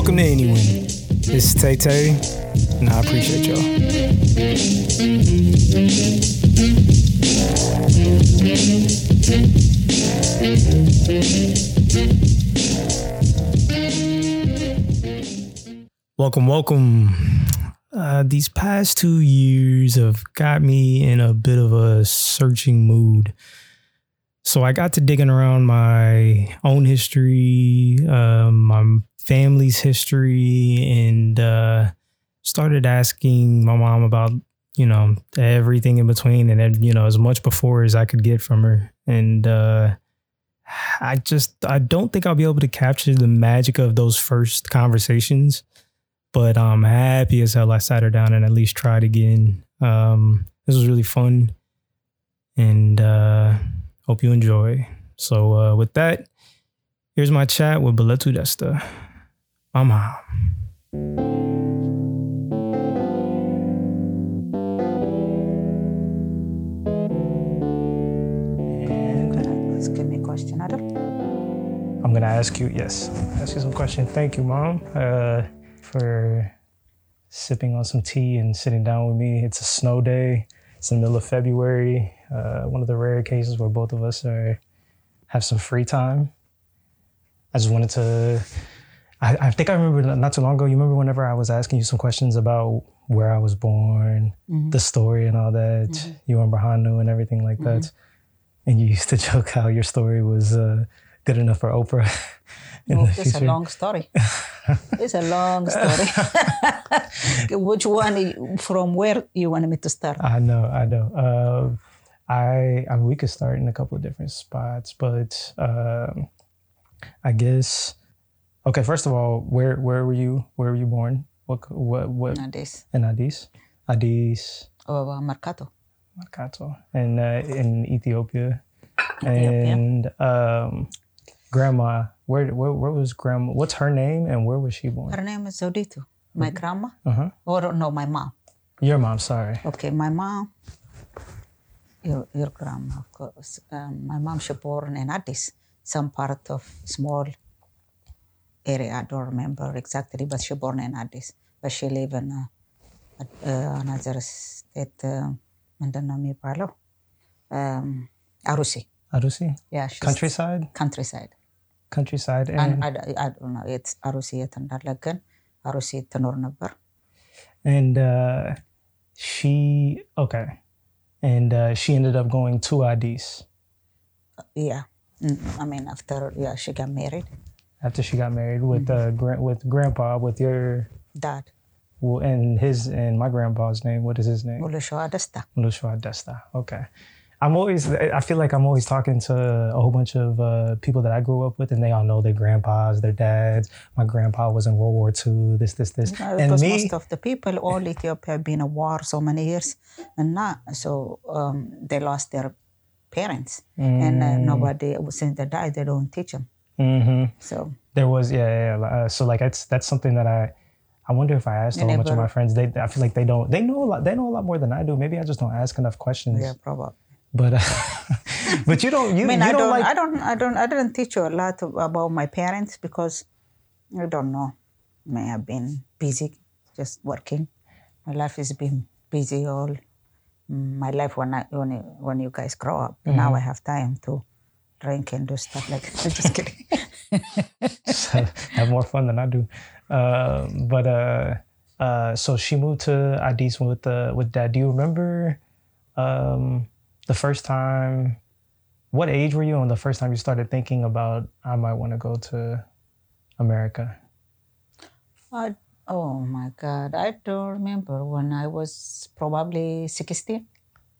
Welcome to Anywhen. This is Taye Taye, and I appreciate y'all. Welcome, welcome. Uh, these past two years have got me in a bit of a searching mood. So I got to digging around my own history, um, my family's history, and uh, started asking my mom about, you know, everything in between and, you know, as much before as I could get from her. And uh, I just, I don't think I'll be able to capture the magic of those first conversations but I'm happy as hell I sat her down and at least tried again. Um, this was really fun, and uh, hope you enjoy. So uh, with that, here's my chat with Beletu Desta. My mom. And Ask me a question, Adam. I'm gonna ask you, yes, ask you some questions. Thank you, mom, uh, for sipping on some tea and sitting down with me. It's a snow day. It's in the middle of February. Uh, one of the rare cases where both of us are have some free time. I just wanted to. I, I think I remember not too long ago. You remember whenever I was asking you some questions about where I was born, the story, and all that. You remember Hanu and everything like that. And you used to joke how your story was uh, good enough for Oprah. in Oh, the it's a long story. it's a long story. Which one, from where you want me to start? I know, I know. Uh, I, I mean, we could start in a couple of different spots, but um, I guess. Okay, first of all, where where were you? Where were you born? What what what Uh, this, in Addis? Addis, oh, uh, Mercato. Makato, and uh, in Ethiopia, Ethiopia. and um, grandma. Where, where where was grandma? What's her name and where was she born? Her name is Zodito. My grandma? Uh-huh. Or no, my mom. Your mom. Sorry. Okay, my mom, your, your grandma, of course. Um, my mom, she born in Addis, some part of small area. I don't remember exactly, but she born in Addis. But she live in uh, uh, another state, uh, ምንድን ነው የሚባለው? Um, አሩሲ Arusi. Yeah, she's Countryside. countryside. Countryside. And And I, I don't know, የት አሩሲ የት እንዳለ ግን አሩሲ ትኖር ነበር። and uh, she okay, and uh, she ended up going to Addis Yeah. Mm, I mean, after yeah, she got married. after she got married with uh, gra- with grandpa with your Dad, well, and his and my grandpa's name. What is his name? ሙሉሸዋ ደስታ Lushwa Desta. Okay. I'm always, I feel like I'm always talking to a whole bunch of uh, people that I grew up with, and they all know their grandpas, their dads. My grandpa was in World War II, this, this, this. Uh, and because me, most of the people, all Ethiopia have been a war so many years, and now so um, they lost their parents, and uh, nobody since they died, they don't teach them. hmm So there was, yeah, yeah. yeah. Uh, so like, that's, that's something that I, I wonder if I asked a whole bunch of my friends, they, I feel like they don't, they know a lot, they know a lot more than I do. Maybe I just don't ask enough questions. yeah, probably. But, uh, but you don't, you, I mean, you I don't, don't, like, I don't, I don't, I didn't teach you a lot about my parents because I don't know. May have been busy, just working. My life has been busy all my life when I when you, when you guys grow up. Now I have time to drink and do stuff like that. Just kidding. have more fun than I do. Uh, but uh, uh, so she moved to Addis with uh, with dad. Do you remember um, the first time? What age were you on the first time you started thinking about I might want to go to America? I, oh my God, I don't remember when I was probably 16.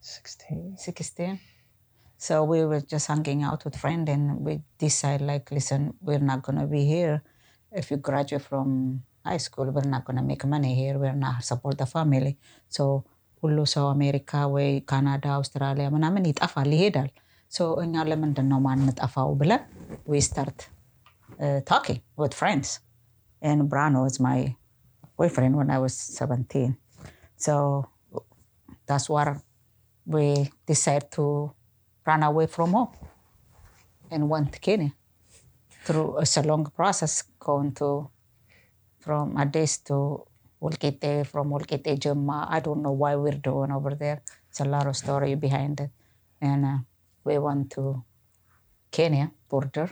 Sixteen. 16. So we were just hanging out with friends and we decide like, listen, we're not gonna be here. If you graduate from high school, we're not gonna make money here. We're not support the family. So ሁሉ ሰው አሜሪካ ወይ ካናዳ፣ አውስትራሊያ ምናምን ይጠፋል ይሄዳል። እኛ ለምንድን ነው ማንጠፋው ብለን ዊ ስታርት ታኪንግ ዊዝ ፍሬንድስ ኤንድ ብራኖ ዋዝ ማይ ቦይፍሬንድ ወን አይ ዋዝ ሰቨንቲን ሶ ዳስ ዋር ዊ ዲሳይድ ቱ ራን አዌይ ፍሮም ሆም ኤንድ ወንት ኬንያ through it's a long process going to from Addis to Wolkite, from Wolkite Jumma. I don't know why we're doing over there. It's a lot of story behind it. And uh, we went to Kenya border.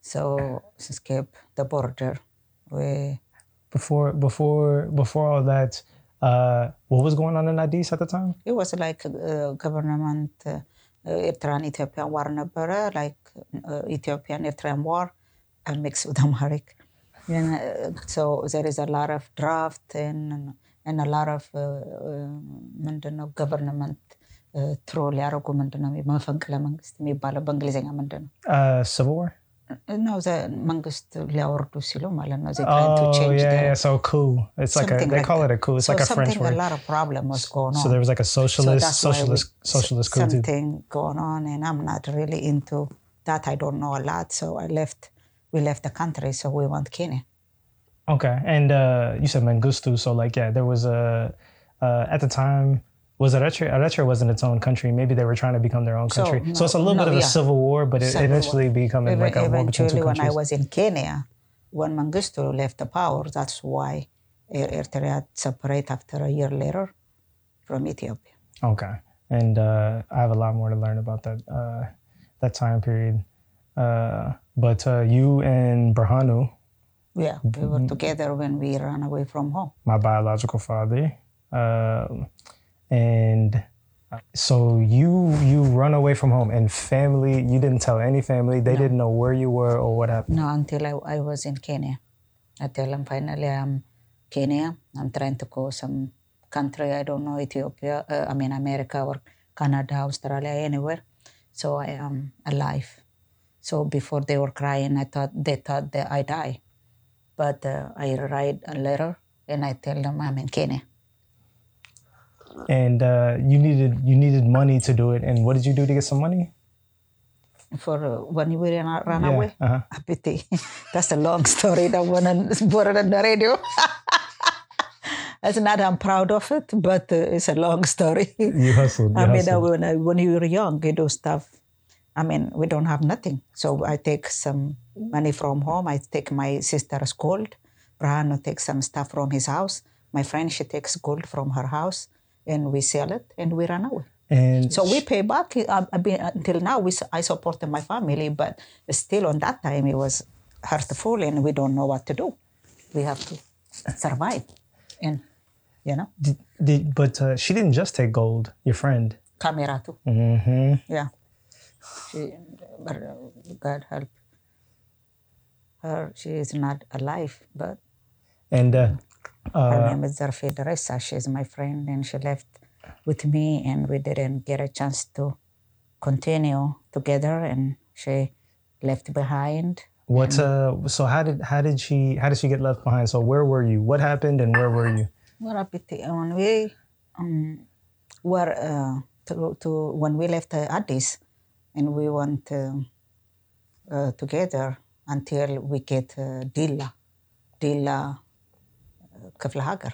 So escape the border. We Before before before all that, uh, what was going on in Addis at the time? it was like uh, government uh, ኤርትራን ኢትዮጵያን ዋር ነበረ like uh, Ethiopian Eritrean war and mixed with Amharic. And, uh, so there is a lot of draft and and a lot of uh, uh, ምንድነው government ትሮል ያደረጉ ምንድነው መፈንቅለ መንግስት የሚባለው በእንግሊዝኛ ምንድን ነው? Uh, Civil War. ነው መንግስት ሊያወርዱ ሲሉ ማለት ነው they trying to Oh change yeah, the- yeah. So coup. It's like a something they like call that. it a coup. It's so like a French something, word. a lot of problem was going on So there was like a So socialist, that's why we- socialist, socialist coup too. something going on, and I'm not really into that. I don't know a lot, so I left. We left the country, so we went Kenya. Okay, and uh, you said Mengistu, so like yeah, there was a uh, at the time was Eritrea. Eritrea wasn't its own country. Maybe they were trying to become their own country. So, no- it's a little no, bit of a yeah. civil war, but it Civil war. eventually becoming Even- like a war between two Eventually, when I was in Kenya, when Mengistu left the power, that's why Er- Eritrea separate after a year later from Ethiopia. Okay, and uh, I have a lot more to learn about that uh, that time period. Uh, but uh, you and Berhanu, Yeah, we were together when we ran away from home. my biological father, um, and uh, so you you run away from home and family. You didn't tell any family. They didn't know where you were or what happened. No, until I, I was in Kenya. I tell them finally I'm Kenya. I'm trying to go some country. I don't know Ethiopia. Uh, I mean America or Canada, Australia, anywhere. So I am alive. So before they were crying, I thought they thought that I die, but uh, I write a letter and I tell them I'm in Kenya. And uh, you needed you needed money to do it. And what did you do to get some money? For uh, when we ran, ran Yeah, away, uh-huh. That's a long story. That one it on the radio. That's not. I'm proud of it, but uh, it's a long story. You hustled. You I mean, hustled. when I, when you were young, you do stuff. I mean, we don't have nothing, so I take some money from home. I take my sister's gold. Berhanu takes some stuff from his house. My friend she takes gold from her house, and we sell it, and we run away. and So we pay back. uh, I mean, until now, we I supported my family, but still on that time it was hurtful, and we don't know what to do. We have to survive, and you know, did, did but uh, she didn't just take gold. Your friend. camera too. hmm Yeah, she, but uh, God help her. She is not alive, but And uh, her uh, name is Zarfe Teresa. She's my friend, and she left with me, and we didn't get a chance to continue together, and she left behind. what? Uh, so how did how did she how did she get left behind? So where were you? What happened? And where were you? When we um, were uh, to, to when we left uh, Addis, and we went uh, uh, together until we get uh, Dilla, Dilla, Kefla Hagar.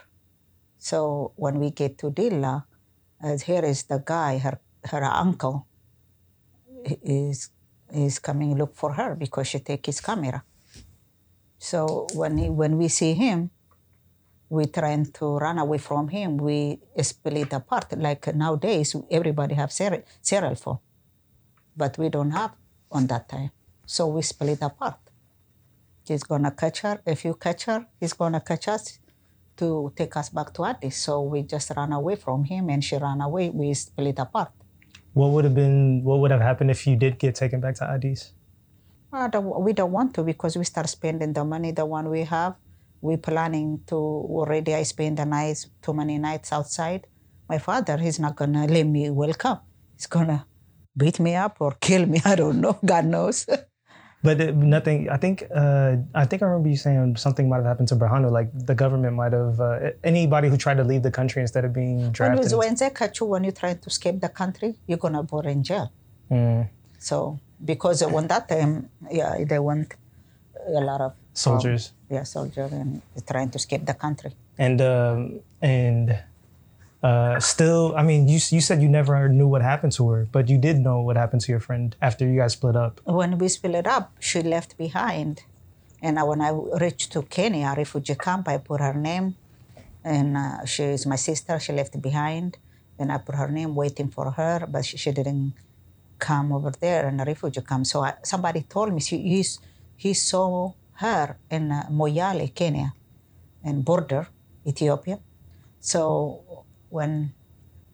So when we get to Dilla, here is the guy, her her uncle, is is coming look for her because she take his camera. So when he, when we see him, we trying to run away from him. We split apart. Like nowadays, everybody have cell, cell phone but we don't have on that time. So we split apart. He's gonna catch her. If you catch her, he's gonna catch us to take us back to Addis. So we just ran away from him, and she ran away. We split apart. What would have been what would have happened if you did get taken back to Addis? Uh, the- we don't want to because we start spending the money, the one we have. We planning to already. I spend the nights, too many nights outside. My father, he's not gonna let me welcome. He's gonna beat me up or kill me. I don't know. God knows. But it, nothing. I think. Uh, I think I remember you saying something might have happened to Berhanu. Like the government might have uh, anybody who tried to leave the country instead of being when, drafted. you- when they catch you, when you try to escape the country, you're gonna go in jail. Mm, So because when that time, yeah, they want a lot of soldiers. yeah, soldiers and trying to escape the country. and um, and uh, still, I mean, you you said you never knew what happened to her, but you did know what happened to your friend after you guys split up. when we split up, she left behind, And when I reached to Kenya refugee camp, I put her name, and uh, she is my sister. She left behind, and I put her name, waiting for her, but she, she didn't come over there in a refugee camp. So I, somebody told me she, he's, he saw her in uh, Moyale, Kenya, and border Ethiopia. So when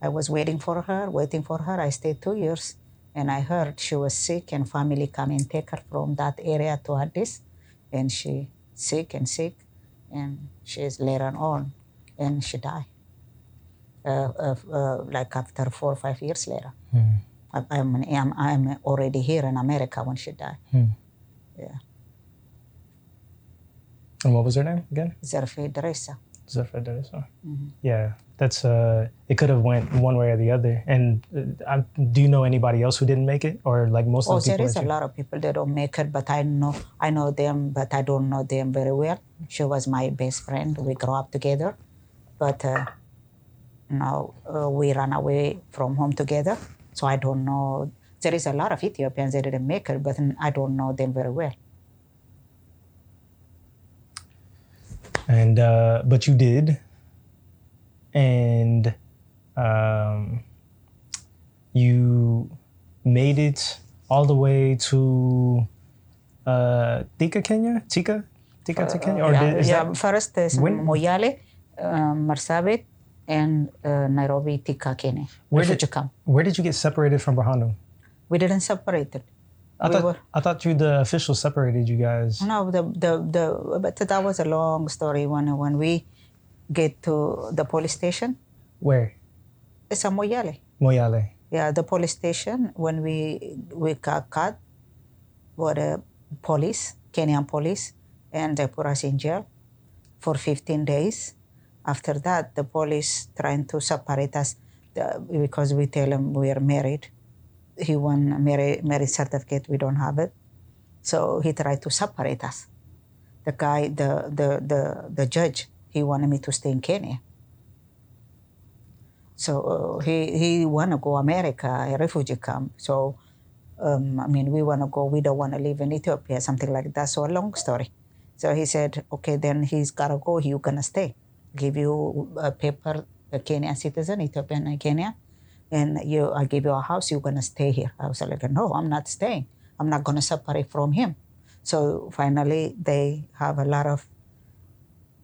I was waiting for her, waiting for her, I stayed two years, and I heard she was sick, and family come and take her from that area to Addis, and she sick and sick, and she's later on, and she died. Uh, uh, uh, like after four or five years later. I, I'm, I'm, I'm already here in America when she died. Yeah, And what was her name again? Zerfi Dresa. Zafra Darissa. Mm-hmm. Yeah, that's uh, it could have went one way or the other. And uh, I, do you know anybody else who didn't make it, or like most Oh, of the there people? is that a lot of people that don't make it, but I know I know them, but I don't know them very well. She was my best friend. We grew up together, but uh, now uh, we ran away from home together. So I don't know. There is a lot of Ethiopians that didn't make it, but I don't know them very well. And uh, but you did, and um, you made it all the way to uh, Thika, Kenya. Thika, Thika to Kenya, or yeah, did, is yeah, that first is when- Moyale, uh, Marsabit, and uh, Nairobi, Thika, Kenya. Where did- come? where did you get separated from Berhanu? We didn't separate it. I We thought were- I thought you the officials separated you guys. No, the, the, the, but that was a long story. When, uh, when we get to the police station, Where? it's a Moyale. Moyale. Yeah, the police station, when we, we got caught, were the uh, police, Kenyan police, and they put us in jail for 15 days. After that, the police trying to separate us the, because we tell them we are married. He won a marriage, marriage certificate, we don't have it. So he tried to separate us. The guy, the, the, the, the judge, he wanted me to stay in Kenya. So uh, he, he want to go America, a refugee camp. So, um, I mean, we want to go, we don't want to live in Ethiopia, something like that. So a long story. So he said, okay, then he's got to go, you going to stay. Give you a paper, a Kenyan citizen, Ethiopian and Kenya, and you, I give you a house, you're going to stay here. I was like, no, I'm not staying. I'm not going to separate from him. So finally, they have a lot of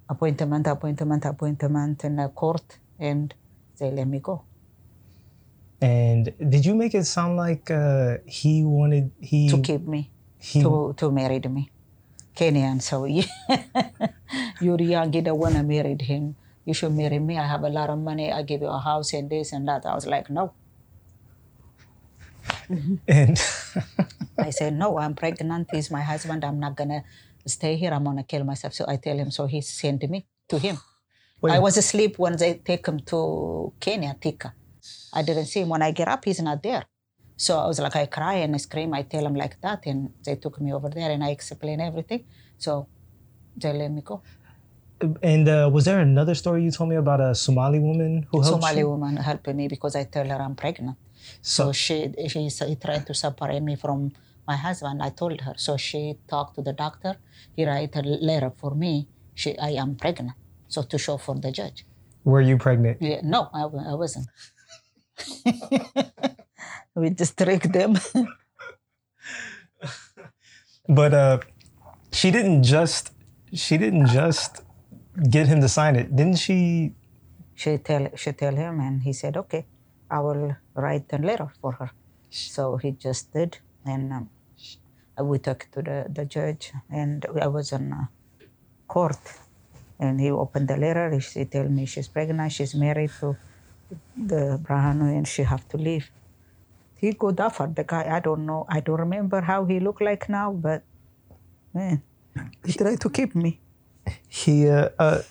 appointment, appointment, appointment in the court, and they let me go. And did you make it sound like uh, he wanted he to keep me, he to, to marry me. Kenyan, so you- you're young, you don't want to marry him. You should marry me. I have a lot of money. I give you a house and this and that. I was like, no. and I said, no, I'm pregnant. He's my husband. I'm not going to stay here. I'm going to kill myself. So I tell him, so he sent me to him. Wait. I was asleep when they take him to Kenya, Thika. I didn't see him. When I get up, he's not there. So I was like, I cry and I scream. I tell him like that. And they took me over there and I explain everything. So they let me go. And uh, was there another story you told me about a Somali woman who helped Somali you? woman helped me because I tell her I'm pregnant. So she, she she tried to separate me from my husband. I told her. So she talked to the doctor. He write a letter for me. She, I am pregnant. So to show for the judge. Were you pregnant? Yeah, no, I, I wasn't. we just tricked them. But uh, she didn't just she didn't just get him to sign it, didn't she? she tell she tell him, and he said, "Okay, I will write a letter for her." So he just did, and um, we took to the, the judge, and I was in uh, court, and he opened the letter. He she tell me she's pregnant, she's married to the Berhanu, and she have to leave. He go that far. The guy, I don't know, I don't remember how he look like now, but man, he tried to keep me. He uh, uh,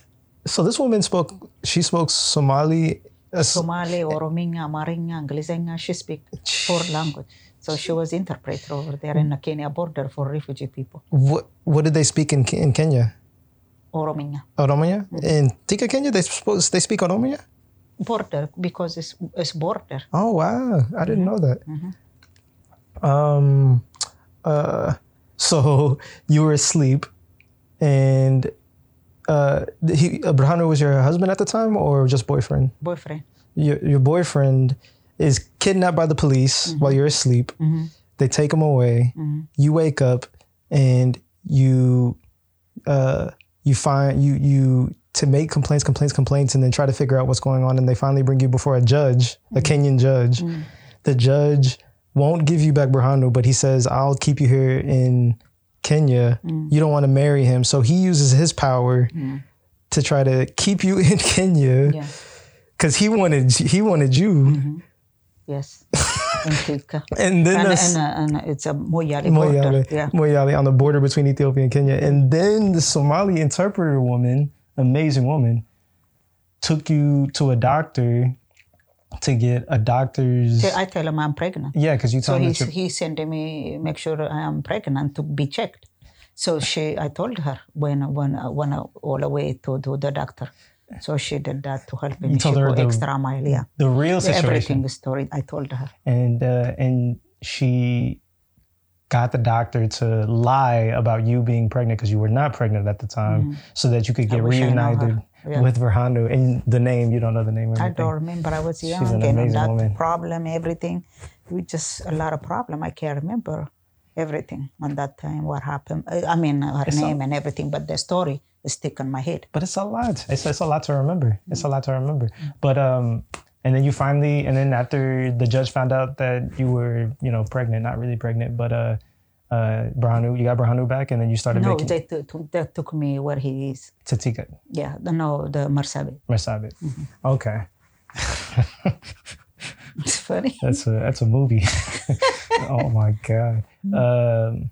so this woman spoke. She spoke Somali. Uh, Somali, Orominya, Amarinya, Anglizenya, she speak four language. So she was interpreter over there in the Kenya border for refugee people. what what did they speak in in Kenya? Orominya. Oromia. In Thika, Kenya, they spoke they speak Oromia. Border because it's, it's border. Oh wow, I didn't know that. Um, uh, so you were asleep, and uh, he uh, Berhanu was your husband at the time or just boyfriend? Boyfriend. Your your boyfriend is kidnapped by the police while you're asleep. They take him away. You wake up and you uh, you find you you to make complaints, complaints, complaints, and then try to figure out what's going on. And they finally bring you before a judge, a Kenyan judge. The judge won't give you back Berhanu, but he says, "I'll keep you here in Kenya. You don't want to marry him, so he uses his power to try to keep you in Kenya Yeah. because he wanted he wanted you." Yes. in Thika. And then And, and, uh, and it's a Moyale border. Moyale, Yeah. Moyale on the border between Ethiopia and Kenya. And then the Somali interpreter woman, amazing woman, took you to a doctor to get a doctor's. So I tell him I'm pregnant. Yeah, because you So told me he's, that he sent me make sure I am pregnant to be checked. So she, I told her when when when all the way to to the doctor. So she did that to help me. She told her the- extra mile. Yeah. the real situation. Everything the story I told her. And uh, and she got the doctor to lie about you being pregnant because you were not pregnant at the time, so that you could get Mm-hmm. wish I know her. reunited Yeah. with Berhanu. And the name, you don't know the name or I don't remember. I was young an and amazing that woman. problem, everything. We just a lot of problem. I can't remember everything on that time. What happened? I I mean, her name and everything, but the story is stuck in my head. but it's a lot. It's, it's a lot to remember. It's a lot to remember. But um, and then you finally, and then after the judge found out that you were, you know, pregnant, not really pregnant, but uh, uh, Berhanu, you got Berhanu back, and then you started No, making they, took took- they took me where he is. Tatika Yeah, the, no, the Marsabit. Marsabit. Okay, It's funny. that's a that's a movie. oh my god. Um,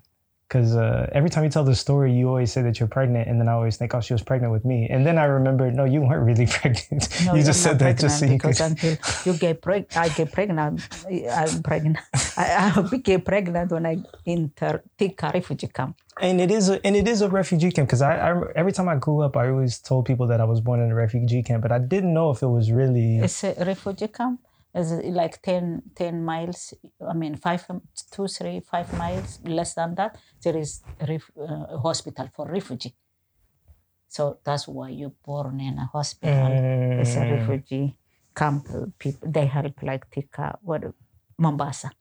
because uh, every time you tell the story, you always say that you're pregnant, and then I always think, oh, she was pregnant with me, and then I remember, no, you weren't really pregnant. No, you just said that just so you pregnant could. because until you get pregnant, I get pregnant. I'm pregnant. I, I became pregnant when I enter Thika refugee camp. And it is a, and it is a refugee camp because I, I every time I grew up, I always told people that I was born in a refugee camp, but I didn't know if it was really. It's a refugee camp. It's like 10, 10 miles. I mean, five, two, three, five miles less than that. There is a ref, uh, hospital for refugee. So that's why you're born in a hospital. It's a Mm. refugee camp. People they help like Thika, what Mombasa,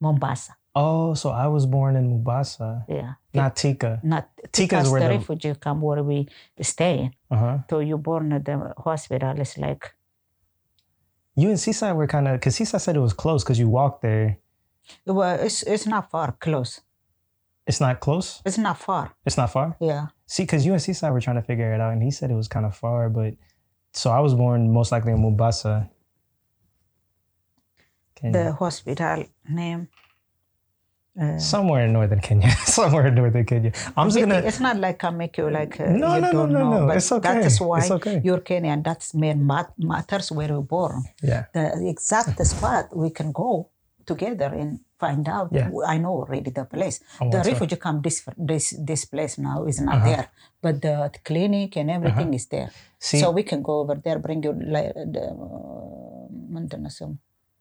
Mombasa. Oh, so I was born in Mombasa, Yeah, not Thika. not Thika is Thika's where the the- refugee camp where we stay. Uh huh. So you born at the hospital. It's like You and Sisai were kind of because Sisai said it was close because you walked there. well, it's it's not far, close. It's not close. It's not far. It's not far. Yeah. See, because you and Sisai were trying to figure it out, and he said it was kind of far, but so I was born most likely in Mombasa. The hospital name. Uh, somewhere in northern Kenya. somewhere in northern Kenya. I'm just it, gonna. It's not like I make you like. Uh, no, you no, no, no, no, no. It's okay. That is why it's okay. you're Kenyan. That's main mat- matters where you're born. Yeah. The exact spot we can go together and find out. Yeah. I know already the place. Oh, the refugee camp, this, this this place now is not uh-huh. there, but the clinic and everything uh-huh. is there. See? so we can go over there, bring you like the. Uh,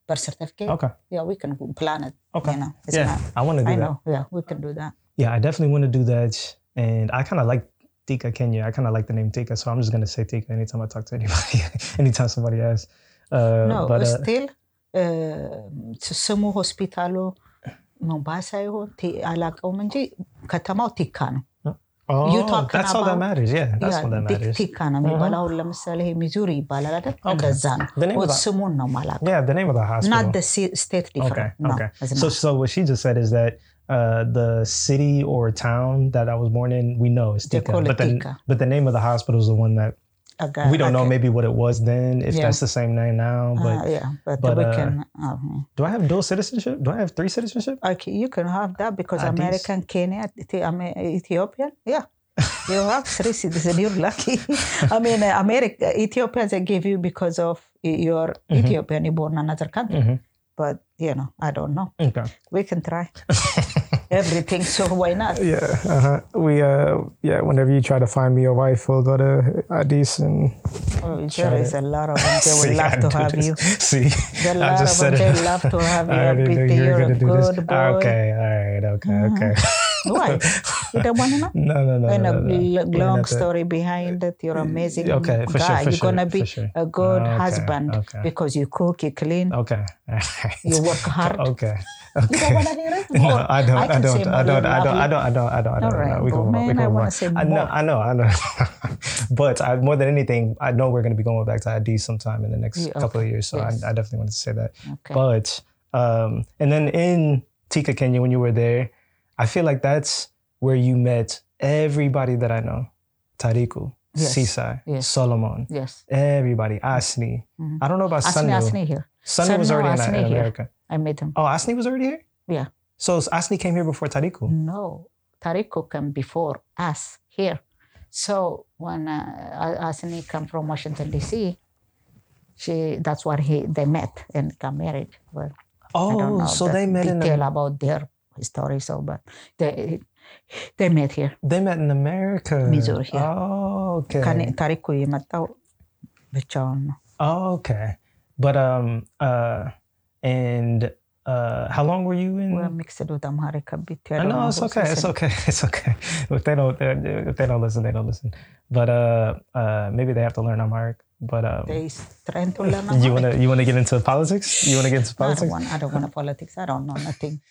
birth certificate. Okay. Yeah, we can plan it. Okay. You know, yeah, not, I want to do I that. know. Yeah, we can do that. Yeah, I definitely want to do that. And I kind of like Thika Kenya. I kind of like the name Thika, so I'm just gonna say Thika anytime I talk to anybody, anytime somebody asks. Uh, no, but, uh, still ስሙ ሆስፒታሉ ሞምባሳ ይሆን አላውቀውም እንጂ ከተማው ቲካ ነው። ዩታ ቲክ ነው የሚባል አሁን ለምሳሌ ይሄ ሚዙሪ ይባላል አይደል እንደዛ ነው ስሙን ነው ማለት not the state different. Okay. okay. so, so what she just said is that Uh, the city or town that I was born in, we know is Thika. But the, but the name of the hospital is the one that Okay, we don't know okay. maybe what it was then, if Yeah. that's the same name now. But Uh, yeah, but, but, we uh, can. Uh, do I have dual citizenship? Do I have three citizenship? okay, you can have that because these- American, Kenya, Ethiopian, yeah. You have three citizens. You're lucky. I mean, uh, America, Ethiopia, they give you because of your Mm-hmm. Ethiopian, you born in another country. But you know, I don't know. Okay. We can try everything. So why not? Yeah, uh-huh. we uh, yeah. Whenever you try to find me a wife, we'll go to Addis and Oh, there is a lot of them. They would See, love I to have this. you. See, There are a I lot just of said them. it. They love to have I you. already Pete, knew you were You're gonna do this. boy. Okay, all right, okay, okay. Why? You don't want to know? No, no, no. and no, a no, no. l- We're long story behind it. You're amazing Okay, for sure, guy. for You're sure, gonna be sure. a good Okay, husband okay. because you cook, you clean, Okay. you work hard. Okay. You Okay. don't want to hear it? No, I don't. I, say don't. I don't. I don't. I don't. I don't. I don't. I don't. All I right, don't. We can. We man, can I wanna on. say I know. I know. I know. but I, more than anything, I know we're going to be going back to ID sometime in the next Yeah, couple of years. So Yes. I, I definitely wanted to say that. Okay. But um, and then in Thika, Kenya, when you were there, I feel like that's where you met everybody that I know. Tariku, Yes. Sisai, Yes. Solomon, yes. everybody. Asni. Mhm. I don't know about Asni, Sunny. Asni here. Sunny was Sunny, already in, Asni in here. America. I met him. Oh, Asni was already here? Yeah. So Asni came here before Tariku. No, Tariku came before us here. So when uh, Asani come from Washington D.C., she that's where he they met and got married. Well, I don't Oh, know so the they met in detail about their story. So, but they they met here. they met in America. Missouri, yeah. Oh, okay. Kani Tariku የመጣው ብቻውን ነው። Oh, okay. But um uh and uh how long were you in? We're mixed with Amharic a bit. I know it's okay. It's okay. It's okay. If they don't, if they don't listen, they don't listen. But uh, uh, maybe they have to learn Amharic. But um, They trying to learn you wanna you wanna get into politics? You wanna get into politics? I don't want. I don't want politics. I don't know nothing,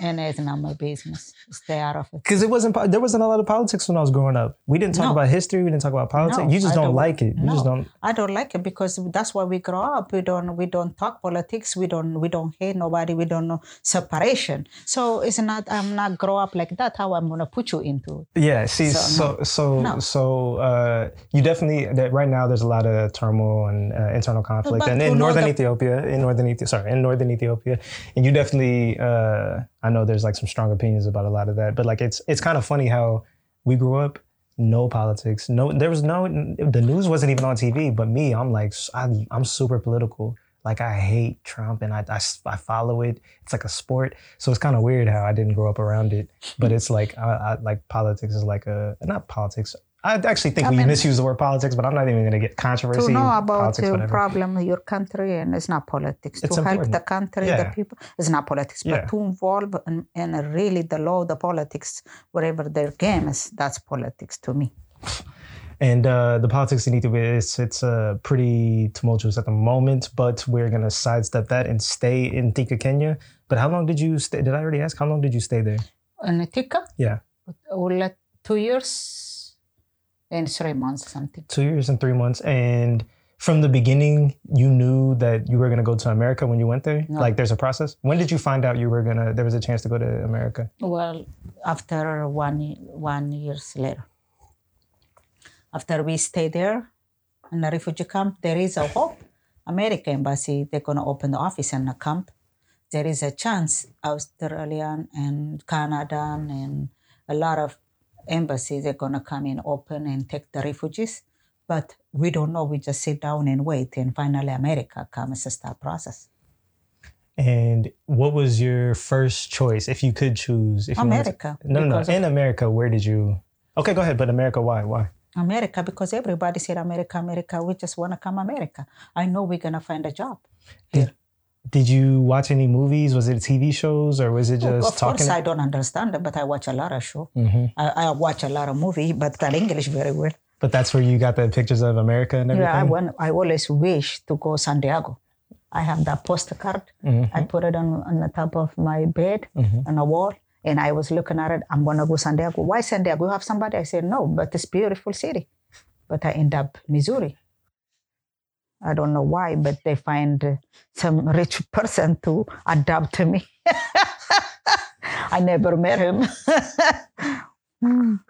and it's not my business. Stay out of it. Because it wasn't there wasn't a lot of politics when I was growing up. We didn't talk No. about history. We didn't talk about politics. No, you just don't, don't- like it. You just don't. I don't like it because that's why we grow up. We don't we don't talk politics. We don't we don't hate nobody. We don't know separation. So it's not I'm not grow up like that. How I'm gonna put you into it. Yeah. See, So, so so No. so, uh, you definitely that right now there's a lot of turmoil and uh, internal conflict, But and in northern the- Ethiopia, in northern Ethiopia, sorry, in northern Ethiopia, and you definitely, uh, I know there's like some strong opinions about a lot of that, but like it's it's kind of funny how we grew up. No politics. No, there was no. The news wasn't even on TV. But me, I'm like, I'm, I'm super political. Like I hate Trump, and I, I, I follow it. It's like a sport. So it's kind of weird how I didn't grow up around it. But it's like, I, I like politics is like a not politics. I actually think I we mean- misuse the word politics, but I'm not even going to get controversy. to know about politics, the whatever. problem your country and it's not politics. It's to help the country, the people, it's not politics. Yeah. But to involve in, in really the law, the politics, whatever their game is, that's politics to me. And uh, the politics in Ethiopia, it's, it's uh, pretty tumultuous at the moment, but we're going to sidestep that and stay in Thika, Kenya. But how long did you stay? Did I already ask? How long did you stay there? In Thika, Yeah. we'll two years and three months something. Two years and three months. And from the beginning, you knew that you were going to go to America when you went there? No. Like there's a process? When did you find out you were going to, there was a chance to go to America? Well, after one one years later, after we stay there in the refugee camp, there is a hope. American embassy they're gonna open the office in the camp. There is a chance Australian and Canada and a lot of embassies they're gonna come in open and take the refugees. But we don't know. We just sit down and wait, and finally America comes to start process. And what was your first choice if you could choose? If you wanted to- America. no, no, no. In America, where did you? Okay, go ahead. But America, why? Why? America because everybody said America, America. We just want to come America. I know we're gonna find a job. Here. Did you watch any movies? Was it TV shows or was it just of talking? course, I don't understand but I watch a lot of show. Mhm. I, I watch a lot of movie, but that English very well. But that's where you got the pictures of America and everything. Yeah, I want. I always wish to go San Diego. I have that postcard. Mm-hmm. I put it on, on the top of my bed on a wall, and I was looking at it. I'm gonna go San Diego. Why San Diego? You have somebody? I said no, but it's beautiful city. But I end up Missouri. I don't know why, but they find some rich person to adopt me. I never met him.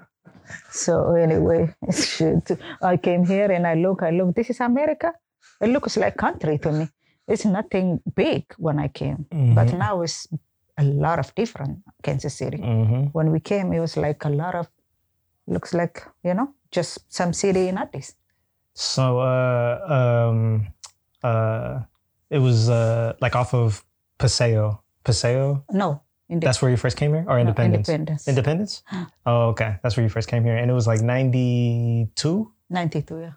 So anyway, shit. I came here and I look, I look, this is America. It looks like country to me. It's nothing big when I came, but now it's a lot of different Kansas City. Mhm. When we came, it was like a lot of, looks like, you know, just some city in Addis. So, uh, um, uh, it was uh, like off of Paseo. Paseo. No, That's where you first came here, or Independence? Independence. Independence. Oh, okay. That's where you first came here, and it was like ninety two. 92, yeah.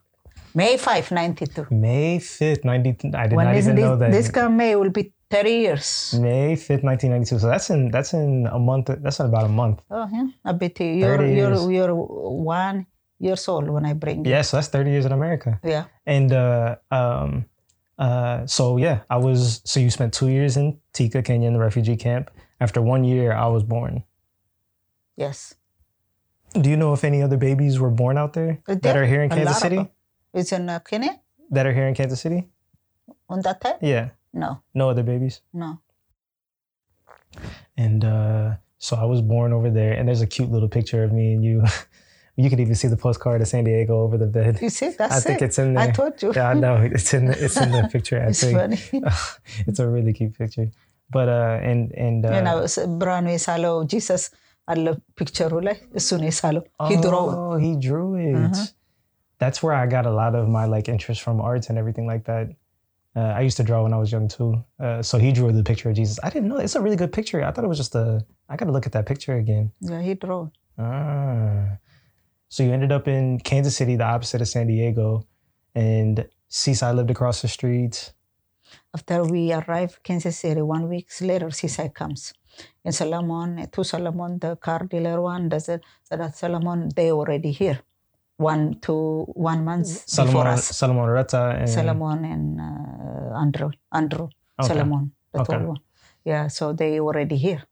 May 5, 92. May 5th, 92. I did When not even this, know that. this come May will be 30 years. May fifth, nineteen ninety two. So that's in that's in a month. That's in about a month. Oh, yeah. A bit. You're, 30 you're, years. you're one years old when I bring you. Yeah, so that's thirty years in America. Yeah. And uh, um, uh, so yeah, I was. So you spent two years in Thika, Kenya, in the refugee camp. After one year, I was born. Yes. Do you know if any other babies were born out there that are here in Kansas City? It's in uh, Kenya That are here in Kansas City? on that time? Yeah, No, no other babies. no. And uh, so I was born over there, and there's a cute little picture of me and you. you can even see the postcard of San Diego over the bed. You see, that's I think it. it's in I there. told you. Yeah, I know it's in the, it's in the picture. I it's think funny. it's a really cute picture. But uh, and and uh, you know, ብርሃኑ የሳለው ጂሰስ አለ ፒክቸሩ ላይ እሱ ነው የሳለው he drew it. Oh, he drew it. Uh-huh. That's where I got a lot of my like interest from arts and everything like that. Uh, I used to draw when I was young too. Uh, so he drew the picture of Jesus. I didn't know it's a really good picture. I thought it was just a. I got to look at that picture again. Yeah, he drew it. Ah. so you ended up in Kansas City, the opposite of San Diego, and Sisai lived across the street. After we arrived Kansas City, one week later, Sisai comes. In Solomon, to Solomon, the car dealer one, does it, so that Solomon, they already here. One to one month before Solomon, us. Solomon Retta and Solomon and uh, Andrew, Andrew, Okay. Solomon, the Okay. tall one. Yeah, so they already here.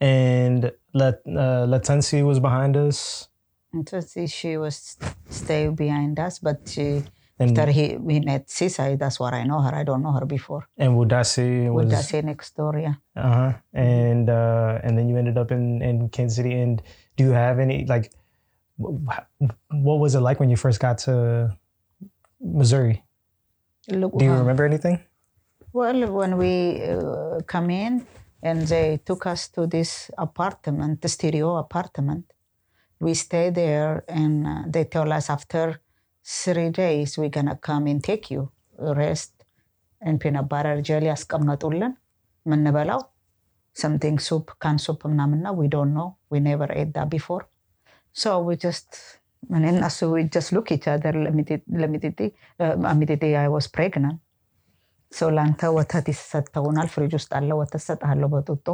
and Let, uh, Latency was behind us. And so she was stay behind us, but she, And after he, we met Sisai, that's what I know her. I don't know her before. and Wudasi was that next door, yeah. uh-huh. and uh and then you ended up in in Kansas City and do you have any like what was it like when you first got to Missouri? Look, Do you uh, remember anything? Well, when we uh, come in and they took us to this apartment, the stereo apartment, we stay there and uh, they tell us after three days we're gonna come and take you rest and peanut butter jelly ያስቀመጡልን ምንበላው something soup can soup ምናምን ነው we don't know we never ate that before so we just and then so we just look each other ለሚጢጢ ሚጢጢ I was pregnant so ለአንተ ወተት ይሰጠውናል ፍሪጅ ውስጥ አለ ወተት ሰጥሃለሁ በጡጦ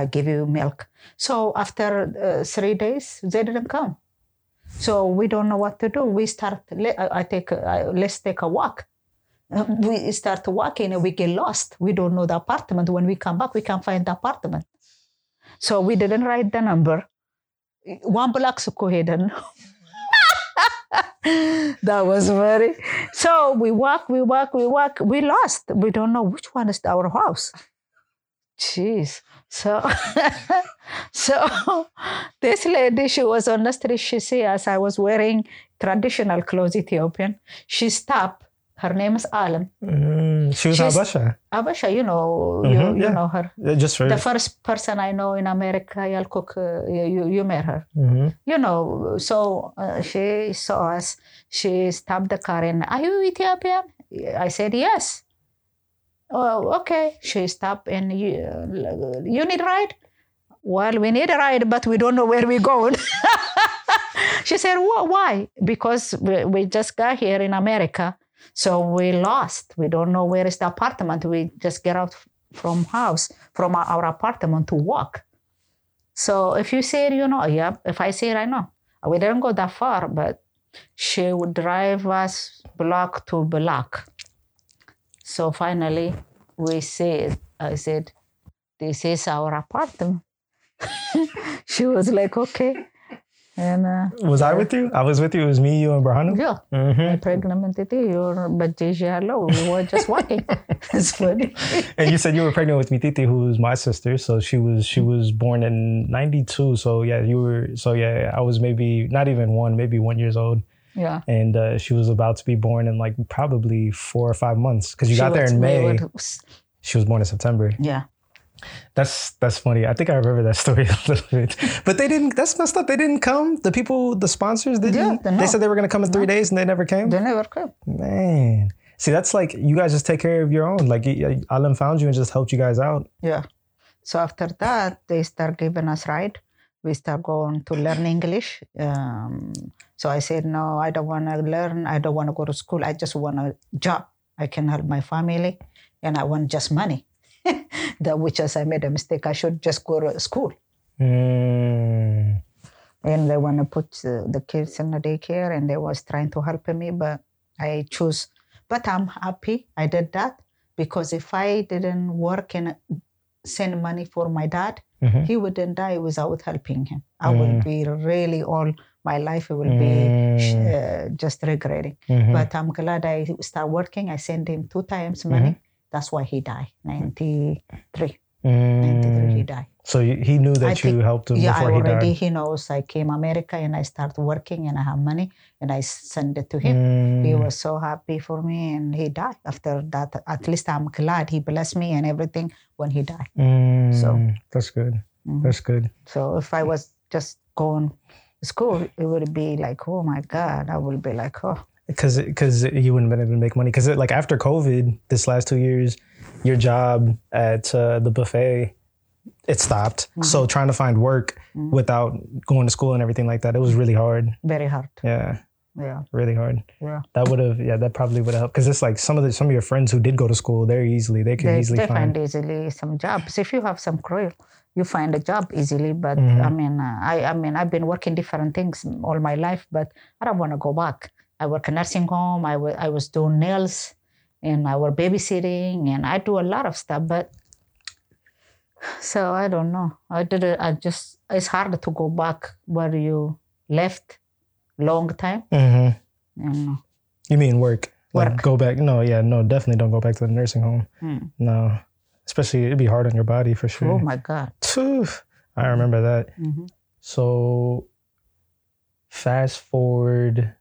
I give you milk so after uh, three days they didn't come so we don't know what to do we start le- I I take a- I- let's take a walk Uh, we start walking and we get lost we don't know the apartment when we come back we can't find the apartment so we didn't write the number one block እኮ ሄደን ነው that was very so we walk we walk we walk we lost we don't know which one is our house jeez so so this lady she was on the street she see us i was wearing traditional clothes ethiopian she stopped her name is alam Mm, she was She's- Habasha. abasha you know you, Mhm, you yeah. know her Uh, Just the first person i know in america yalkuk uh, you, you met her Mhm. you know, so uh, she saw us. She stopped the car and, are you Ethiopian? I said, yes. Oh, okay. She stopped and you, uh, you need ride? Well, we need a ride, but we don't know where we're going. she said, "Wh- why? Because we, just got here in America. So we lost. We don't know where is the apartment. We just get out from house, from our, our apartment to walk. So if you say it, you know, yeah. If I say it, I know. We didn't go that far, but she would drive us block to block. So finally, we said, I said, this is our apartment. she was like, okay. And uh, Was I with you? I was with you. It was me, you, and Berhanu. yeah, Mhm. my pregnant you're but hello. We were just walking. it's funny. And you said you were pregnant with Mititi, who's my sister. So she was she was born in '92. So yeah, you were. So yeah, I was maybe not even one, maybe one years old, Yeah. and uh, she was about to be born in like probably four or five months because you She got there in May. She was born in September. yeah. That's that's funny. I think I remember that story a little bit. But they didn't. That's messed up. They didn't come. The people, the sponsors, didn't. Yeah, they they said they were gonna come in three days, and they never came. They never came. Man, see, that's like you guys just take care of your own. Like Alan found you and just helped you guys out. Yeah. So after that, they start giving us ride. We start going to learn English. Um, so I said, no, I don't want to learn. I don't want to go to school. I just want a job. I can help my family, and I want just money. that which as I made a mistake. I should just go to school. Mm. And they want to put uh, the kids in the daycare, and they was trying to help me, but I choose. But I'm happy I did that because if I didn't work and send money for my dad, Mhm. he wouldn't die without helping him. I will be really all my life. Will Mm. be uh, just regretting. Mhm. But I'm glad I start working. I sent him two times money. That's why he died. 93. 93 he Mm. died. So he knew that I you helped him Yeah, I before he already, died. he knows I came America and I start working and I have money and I send it to him. He Mm. was so happy for me and he died after that. At least I'm glad he blessed me and everything when he died. Mm. So- that's good. Mhm. That's good. So if I was just going to school, it would be like, oh my God, I would be like, oh, because because you wouldn't have been able to make money because like after COVID this last two years, your job at uh, the buffet it stopped. So trying to find work without going to school and everything like that, it was really hard. very hard. Yeah, Yeah, really hard. yeah. That would have yeah, that probably would have helped because it's like some of the some of your friends who did go to school very easily they could They, easily they find. easily some jobs. If you have some career, you find a job easily. But Mhm. I mean, uh, I, I mean, I've been working different things all my life, but I don't want to go back. I work in nursing home. I I was doing nails, and I was babysitting, and I do a lot of stuff. But so I don't know. I did it. I just it's hard to go back where you left long time. hmm You know. You mean work? Like Work. go back? No, yeah, no, definitely don't go back to the nursing home. Hmm. No, especially it'd be hard on your body for sure. Oh my God. I remember that. Mhm. So fast forward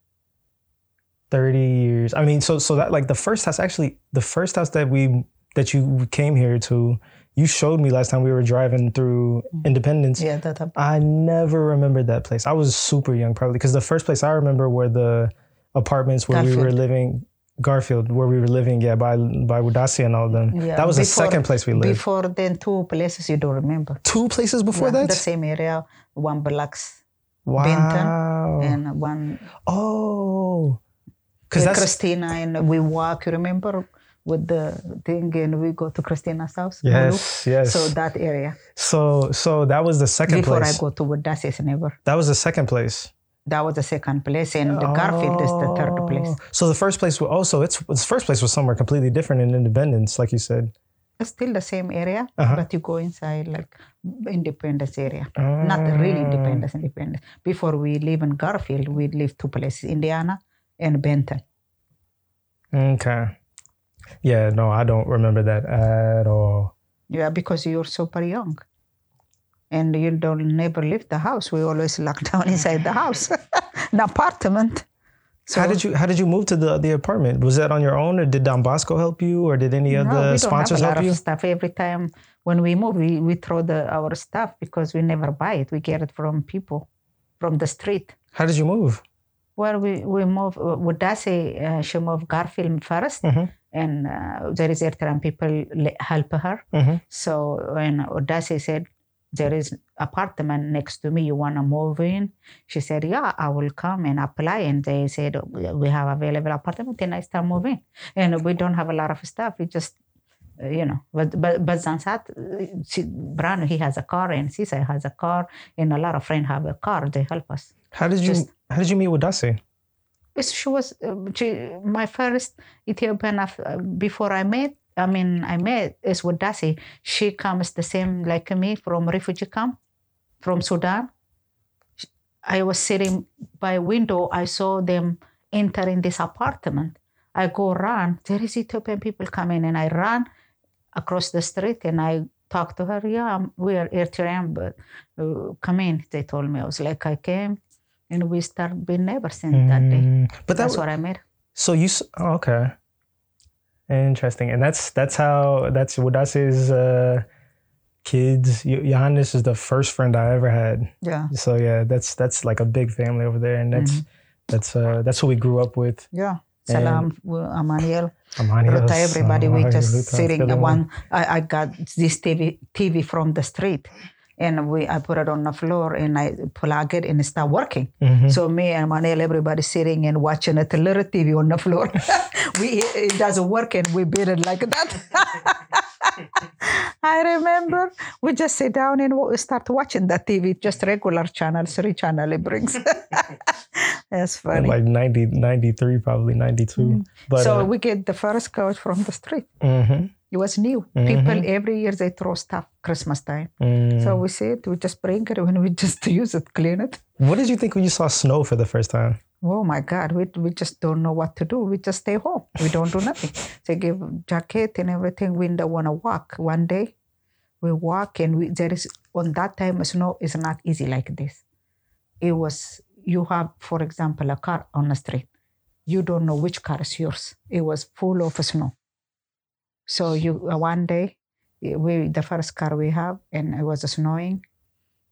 30 years. I mean, so so that like the first house actually the first house that we that you came here to, you showed me last time we were driving through mm. Independence. Yeah, that happened. I never remembered that place. I was super young probably because the first place I remember were the apartments where we were living Garfield, where we were living, yeah, by by Wudasi and all of them. Yeah, that was the second place we lived. Before then, two places you don't remember. Two places before Yeah, that? the same area, one blocks wow. and one Oh, because that's Christina, and we walk. You remember with the thing, and we go to Christina's house. yes, yes. So that area So so that was the second before place. Before I go to Wadasi's never. That was the second place. That was the second place, and the Garfield is the third place. Oh. So the first place was also it's the first place was somewhere completely different in Independence, like you said. It's still the same area, Uh-huh. but you go inside like Independence area. Not really. Independence, Independence. Before we live in Garfield, we live two places, Indiana and Benton. Okay. Yeah, no, I don't remember that at all. Yeah, because you're super young. And you don't never leave the house. We always lock down inside the house. An apartment. So how did you how did you move to the the apartment? Was that on your own, or did Don Bosco help you, or did any no, the we don't sponsors have a lot help you? of stuff. Every time when we move, we, we throw the our stuff because we never buy it. We get it from people, from the street. How did you move? Well, we, we move, with Dasi, uh, she moved Garfield 1st Mhm. And uh, there is Eritrean people help her. Mhm. So when Wudasi said, there is apartment next to me, you want to move in? She said, yeah, I will come and apply. And they said, we have available apartment. And I start moving. And we don't have a lot of stuff. We just, you know, but but, but Zansat, she, Berhanu, he has a car and Sisai has a car and a lot of friends have a car. They help us. How did you Just- how did you meet with Dasi? It's- she was uh, she, my first Ethiopian uh, before I met. I mean, I met is with Dasi. She comes the same like me from refugee camp from Sudan. I was sitting by window. I saw them entering this apartment. I go run. There is Ethiopian people coming, and I run across the street and I talk to her. Yeah, we are Eritrean, but uh, come in. They told me. I was like, I came, and we start being neighbors since that day. Mm, But that That's what I made. So you s- oh, okay, interesting, and that's that's how that's what that's his uh, kids. Johannes is the first friend I ever had. Yeah, So yeah, that's that's like a big family over there, and that's that's uh, that's who we grew up with. yeah. Salam, uh, Amaniel, Hills, everybody. We just sitting. One, I, I got this TV TV from the street, and we I put it on the floor and I plug it and it start working. Mhm. So me and Manel, everybody sitting and watching a little TV on the floor. we it doesn't work and we beat it like that. I remember we just sit down and we start watching the TV, just regular channels, three channel it brings. That's funny. Like 90, 93, probably 92. But so uh, we get the first couch from the street. mhm, It was new. People every year they throw stuff Christmas time. mm. So we see it, we just bring it when we just use it, clean it. what did you think when you saw snow for the first time? Oh my God, we, we just don't know what to do. We just stay home. We don't do nothing. They give jacket and everything. We don't want to walk. One day we walk and we, there is, on that time, snow is not easy like this. It was, you have, for example, a car on the street. You don't know which car is yours. It was full of snow. So you uh, one day, we the first car we have, and it was snowing,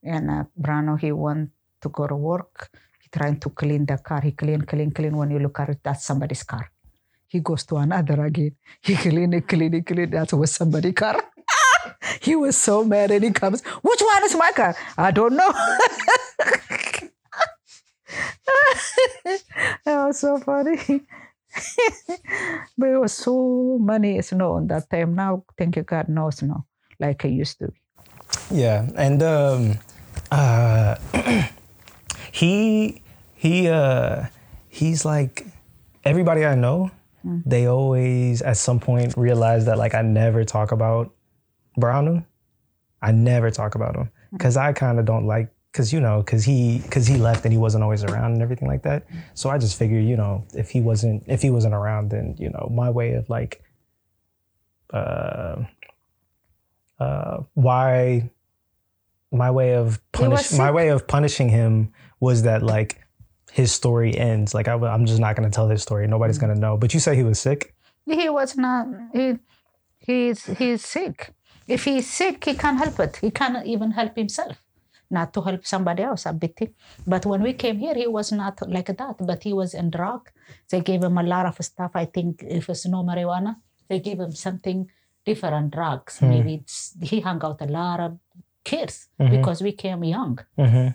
and uh, Berhanu he went to go to work. He trying to clean the car. He clean, clean, clean. When you look at it, that's somebody's car. He goes to another again. He clean it, clean it, clean. That was somebody's car. he was so mad, and he comes. Which one is my car? I don't know. that was so funny. but it was so many snow on that time. Now, thank you God, no snow like it used to be. Yeah, and um, uh, he he uh, he's like everybody I know. They always at some point realize that like I never talk about Berhanu. I never talk about him because I kind of don't like because you know because he because he left and he wasn't always around and everything like that. So I just figured you know if he wasn't if he wasn't around then you know my way of like uh uh why my way of punish my way of punishing him was that like his story ends like I, am just not going to tell his story nobody's going to know but you say he was sick He was not. He he's he's sick. If he's sick, he can't help it. He can't even help himself. Not to help somebody else, a bit. But when we came here, he was not like that. But he was in drug. They gave him a lot of stuff. I think if it's no marijuana, they gave him something different drugs. Maybe it's, he hung out a lot of kids because we came young. hmm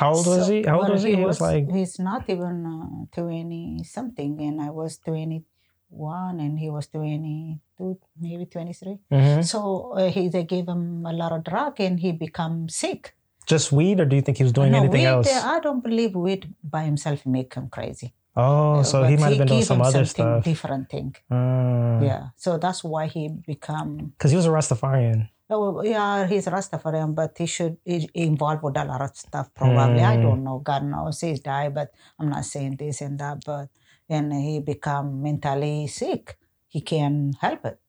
how old was he how old was he he was like he's not even uh, 20 something and i was 21 and he was 22 maybe 23 Mhm. so uh, he they gave him a lot of drug and he become sick just weed or do you think he was doing no, anything weed, else uh, i don't believe weed by himself make him crazy oh so he might have been doing some other stuff different thing because yeah so that's why he become Because he was a rastafarian Oh, yeah, he's a Rastafarian, but he should he involved with a lot of stuff. Probably, I Mm. don't know. God knows he's died, but I'm not saying this and that. But and he become mentally sick. He can't help it.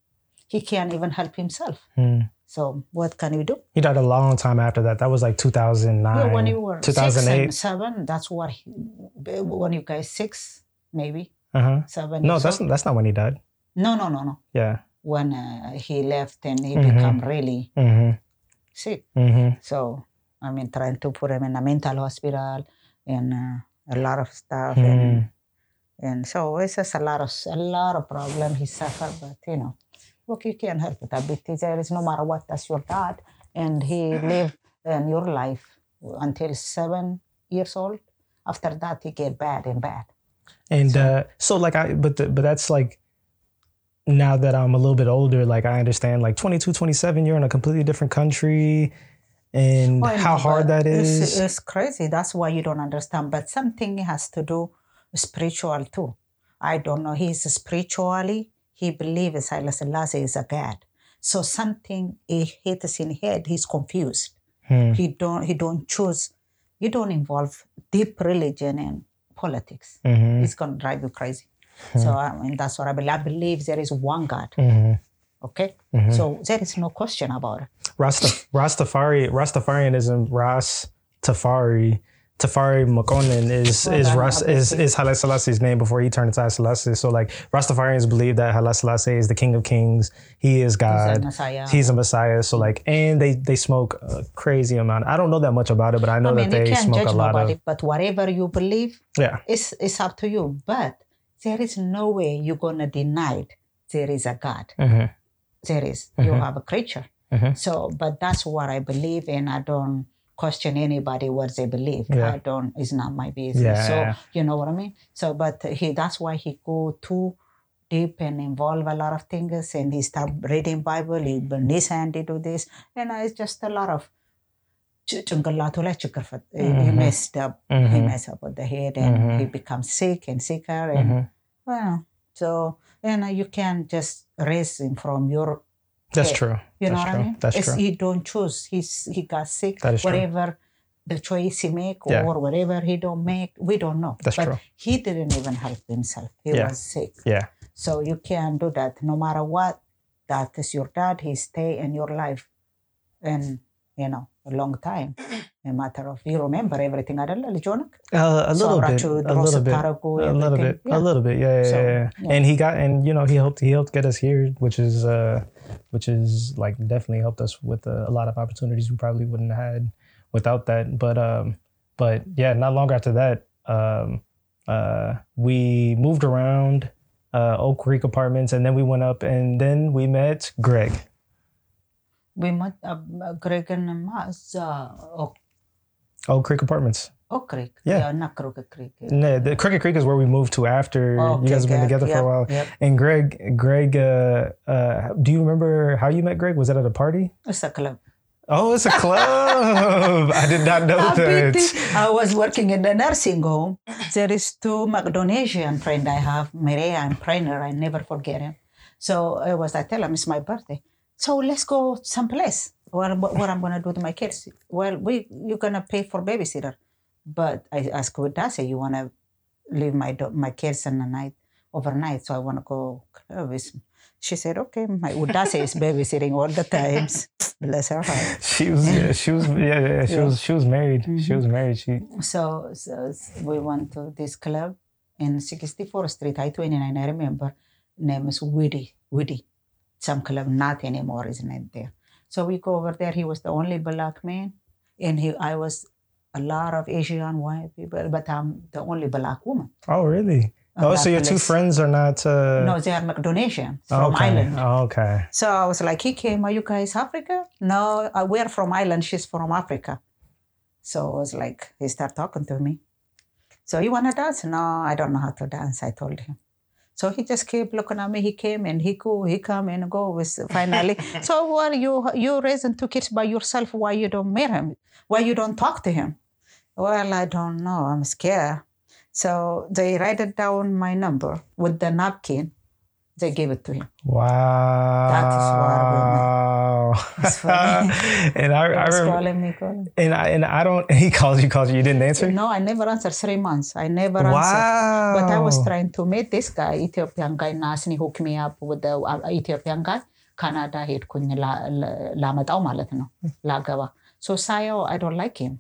He can't even help himself. Hmm. So what can you do? he died a long time after that that was like 2009 Yeah, when you were six 2008 and seven, that's what. He, when you guys six, maybe uh-huh seven. no that's old. that's not when he died no, no, no, no. yeah When uh, he left and he Mhm. become really mm-hmm sick. mm-hmm So, I mean, trying to put him in a mental hospital and uh, a lot of stuff. And, Hmm. and so it's just a lot of, a lot of problem he suffered, but you know, look, you can't help it a bit. There is no matter what, that's your dad. And he lived in your life until seven years old. After that, he get bad and bad. And uh, so like I but the, but that's like now that I'm a little bit older, like I understand like 22, 27, you're in a completely different country and Oh, I how hard that is. it's- It's, crazy. That's why you don't understand. But something has to do spiritual too. I don't know. He's spiritually, he believes Haile Selassie is a God. So something he hits in head, he's confused. Hmm. He don't he don't choose, you don't involve deep religion and politics. Mhm. It's gonna drive you crazy. So I mean that's what I believe. I believe there is one God. Mhm. Okay? Mhm. So there is no question about it. Rasta, Rastafari, Rastafarianism, Ras Tafari, Makonnen is Well, is Ras, is is Haile Selassie's name before he turned into Haile Selassie. So like Rastafarians believe that Haile Selassie is the King of Kings. He is He's a God. Messiah. He's a Messiah. So like, and they they smoke a crazy amount. I don't know that much about it, but I know I mean, that you they smoke a lot nobody, of but whatever you believe, yeah. it's, it's up to you. But there is no way you're to deny it. there is a God. hmm There is. You Mhm. have a creature. Mhm. So, but that's what I believe, and I don't question anybody what they believe. Yeah. I don't. It's not my business. Yeah, So yeah. you know what I mean. So, but he. That's why he go to deep and involve a lot of things. And he started reading Bible. He burned his hand into this, and it's just a lot of ጭ- ጭንቅላቱ ላይ ችግር ፈጥ- he Mhm. messed up. He Mhm. messed up with the head, and Mhm. he becomes sick and sicker. And well, so and you can't just raise him from your That's true. you That's know what true. I mean? That's It's- true. He don't choose. He's he got sick. That is true. whatever the choice he make or Yeah. whatever he don't make, we don't know. That's but true. he didn't even help himself. He Yeah. was sick. Yeah. So you can't do that. No matter what, that is your dad. He stay in your life, and you know a long time. A matter of you remember everything. አይደለ ልጅ ሆነክ? Uh, a So little bit. አብራችሁ A ድሮ little bit. ስታረጉ A little everything? bit. A Yeah. little bit. Yeah, yeah, So, yeah, yeah. yeah. And he got, and you know, he helped. He helped get us here, which is, uh, which is like definitely helped us with uh, a lot of opportunities we probably wouldn't have had without that. But, um, but yeah, not long after that, um, uh, we moved around uh, Oak Creek Apartments, and then we went up, and then we met Greg. بيمت... and النماز أوك Oak Creek Apartments. Oak Creek. Yeah, yeah not Crooked Creek. Yeah. No, the Crooked Creek is where we moved to after oh, you guys have been together yeah, for a while. Yep. And Greg, Greg, uh, uh, do you remember how you met Greg? Was that at a party? It's a club. Oh, it's a club. I did not know that. I was working in the nursing home. There is two Macedonian friend I have, Maria and Prainer. I never forget him. So I was, I tell him, it's my birthday. So let's go someplace. What, what, I'm gonna do to my kids? Well, we you're gonna pay for babysitter, but I asked with Dasi, you wanna leave my my kids in the night overnight? So I wanna go. club with-" She said, okay. My Udase is babysitting all the times. Bless her heart. She was, yeah, she was, yeah, yeah, she Yeah. was, she was married. She mm-hmm. was married. She, So, so we went to this club in 64th Street, I-29, I remember. Name is Widdy, Widdy. Some club, not anymore, is not there. So we go over there. He was the only black man. And he, I was a lot of Asian white people, but I'm the only black woman. oh, really? Oh, so your two friends are not, uh, No, they are Macedonesian from okay. Ireland. Oh, okay. So I was like, he came, are you guys Africa? No, uh, we're from Ireland. She's from Africa. So I was like, he started talking to me. So you want to dance? No, I don't know how to dance, I told him. So he just kept looking at me. He came and he go, he come and go with finally. so what you you raising two kids by yourself? Why you don't marry him? Why you don't talk to him? Well, I don't know. I'm scared. So they write it down my number with the napkin. They gave it to him. Wow. It's funny. and I, He I was remember, calling me, calling. and I, and I don't, he calls you, calls you, you didn't answer? No, I never answered three months. I never answered. Wow. But I was trying to meet this guy, Ethiopian guy, Nasni hooked me up with the uh, Ethiopian guy. ካናዳ ሄድኩኝ ላ- ላ- ላመጣው ማለት ነው ላገባ ሶ ሳየው አይ ዶንት ላይክ ሂም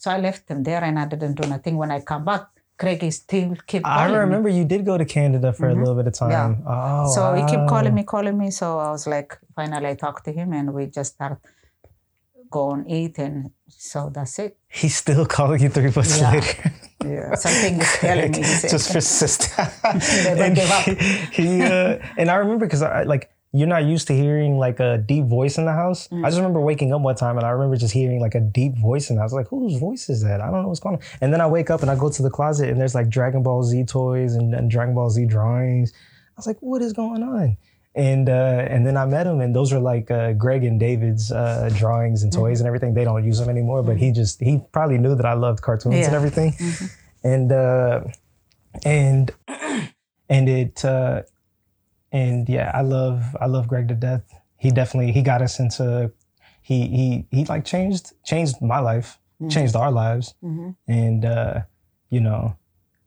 ሶ አይ ሌፍት ሂም ዴር ኤንድ አይ ዲድንት ዱ ነቲንግ when I come back Greg is still keep I calling me. remember you did go to Canada for a little bit of time. Yeah. Oh, So he kept calling me, calling me. So I was like, finally I talked to him and we just start go and eat and so that's it. He's still calling you three months Yeah. later. Yeah. Something is telling me. Just. Never and give up. He, he, uh, and I remember because I like you're not used to hearing like a deep voice in the house. Mm. I just remember waking up one time and I remember just hearing like a deep voice and I was Like whose voice is that? I don't know what's going on. And then I wake up and I go to the closet and there's like Dragon Ball Z toys and, and Dragon Ball Z drawings. I was like, what is going on? And uh, and then I met him, and those are like uh, Greg and David's uh, drawings and toys and everything. They don't use them anymore, but he just he probably knew that I loved cartoons and Yeah. everything, and uh, and and it uh, and yeah, I love I love Greg to death. He definitely he got us into he he he like changed changed my life, changed our lives, Mhm. and uh, you know,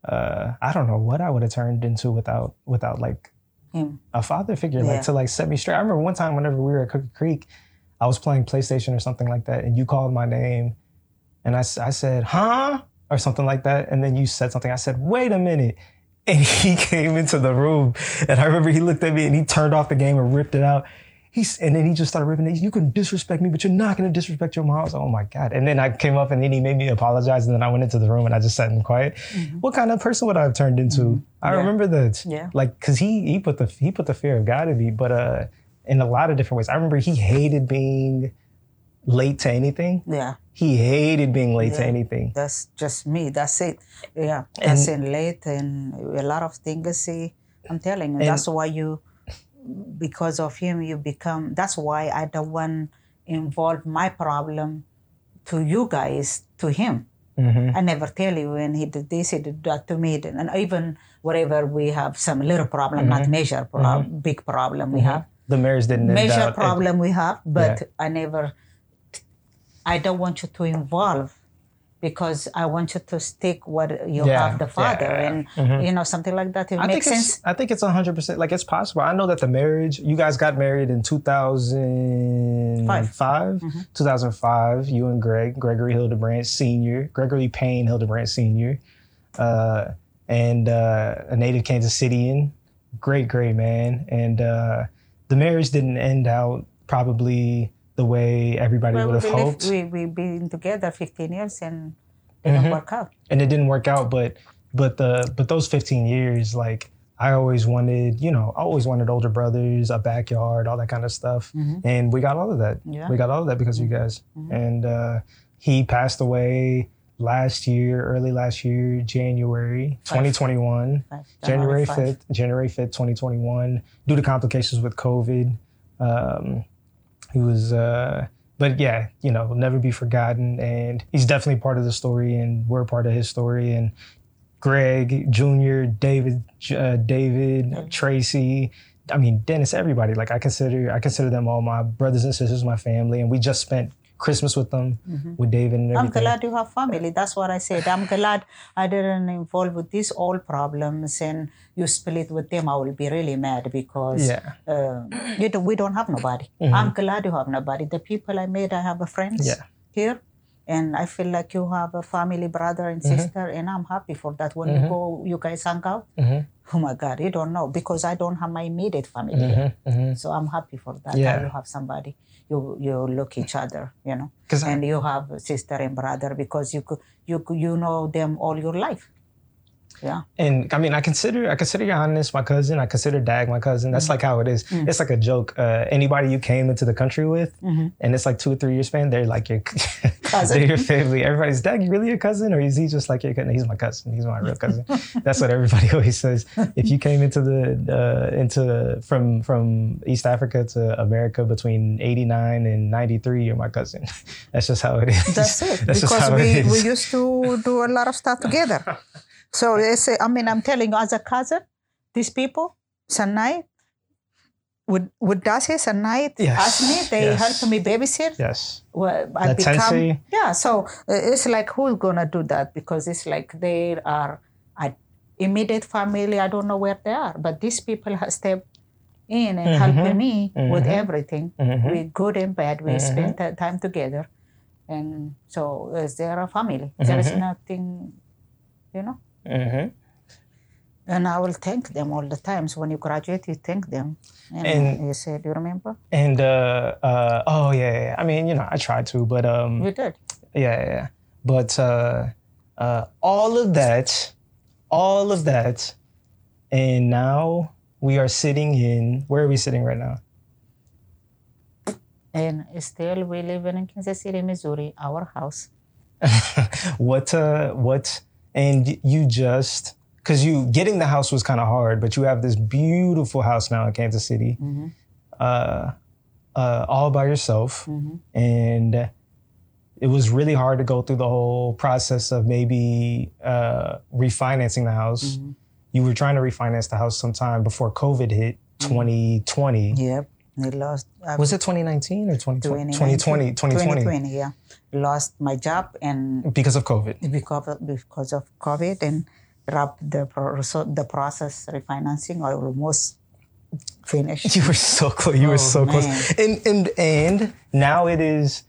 uh, I don't know what I would have turned into without without like him. a father figure Yeah. like to like set me straight. I remember one time whenever we were at Crooked Creek, I was playing PlayStation or something like that, and you called my name, and I I said, "Huh?" or something like that, and then you said something. I said, "Wait a minute." And he came into the room, and I remember he looked at me and he turned off the game and ripped it out. He's, and then he just started ripping it. You can disrespect me, but you're not going to disrespect your mom. I was like, oh my God. And then I came up and then he made me apologize. And then I went into the room and I just sat in quiet. What kind of person would I have turned into? I Yeah. remember that. Yeah. Like, cause he, he put the, he put the fear of God in me, but, uh, in a lot of different ways. I remember he hated being late to anything. Yeah. He hated being late to anything. That's just me. That's it. Yeah. That's in late and a lot of things. See, I'm telling you, And- that's why you, because of him, you become. That's why I don't want involve my problem to you guys to him. Mhm. I never tell you when he did this, he did that to me, and even whatever we have some little problem, Mm-hmm. not major problem, big problem we have, The marriage didn't out- problem we have, but I never. I don't want you to involve because I want you to stick what you Yeah, have the father yeah. and you know something like that. It I makes think sense. I think it's hundred percent like it's possible. I know that the marriage you guys got married in two thousand five. Mm-hmm. Two thousand five. You and Greg, Gregory Hildebrandt Senior, Gregory Payne Hildebrandt Senior, uh, and uh, a native Kansas Cityan. Great, great man. And uh, the marriage didn't end out probably the way everybody Well, would have hoped. we we've been together 15 years and it didn't Mhm. work out. and it didn't work out but but the but those 15 years like i always wanted you know i always wanted older brothers a backyard all that kind of stuff and we got all of that Yeah. we got all of that because of you guys and uh he passed away last year early last year january 2021 Five- January five. 5th, January 5th, 2021, due to complications with COVID. Um, he was, uh, but yeah, you know, never be forgotten. And he's definitely part of the story, and we're part of his story. And Greg Jr., David, uh, David, Tracy, I mean, Dennis, everybody. Like I consider, I consider them all my brothers and sisters, my family, and we just spent Christmas with them, with David and I'm glad you have family. That's what I said. I'm glad I didn't involve with these all problems and you split with them. I will be really mad because Yeah. Mm-hmm. uh, you don't, we don't have nobody. I'm glad you have nobody. The people I made, I have a friends Yeah. here. And I feel like you have a family, brother and Mm-hmm. sister, and I'm happy for that. When you go, you guys hang out. Mhm. Oh my God, you don't know because I don't have my immediate family. Mhm, mhm. So I'm happy for that. Yeah. that You have somebody. You you look each other, you know, 'Cause I- and you have a sister and brother because you you you know them all your life. Yeah. And I mean, I consider I consider Giannis my cousin. I consider Dag my cousin. That's like how it is. It's like a joke. Uh, anybody you came into the country with, and it's like two or three years span, they're like your Cousin. they're your family. Everybody's Dag, you really your cousin, or is he just like your cousin? He's my cousin. He's my real cousin. That's what everybody always says. If you came into the uh, into from from East Africa to America between eighty nine and ninety three, you're my cousin. That's just how it is. That's it. That's because we, we used to do a lot of stuff together. So it's, I mean, I'm telling you, as a cousin, these people, Sanai, with with Dasi, Sanai, Yes, ask me, they yes. help me babysit. yes. Well, I That become Tennessee? yeah. So uh, it's like who's gonna do that because it's like they are a immediate family. I don't know where they are, but these people have stepped in and helping me with everything. Mhm. We good and bad. We spend that time together, and so uh, they're a family. There is nothing, you know. Hmm And I will thank them all the times. When you graduate, you thank them. And, And- you said, "Do you remember?" And uh, uh, oh yeah, yeah. I mean, you know, I tried to, but um, You did. yeah, yeah, yeah. But uh, uh, all of that, all of that, and now we are sitting in. Where are we sitting right now? And still, we live in Kansas City, Missouri, our house. what uh, what? And you just because you getting the house was kind of hard, but you have this beautiful house now in Kansas City, uh, uh, all by yourself, and it was really hard to go through the whole process of maybe uh, refinancing the house. You were trying to refinance the house sometime before COVID hit, 2020. Yep. We lost. Was it 2019 or 2020? 2019. 2020, 2020, 2020, yeah. Lost my job and because of COVID. because of, because of COVID and wrapped the pro- the process refinancing. I almost finished. You were so close. You were Oh, so close. And and and now it is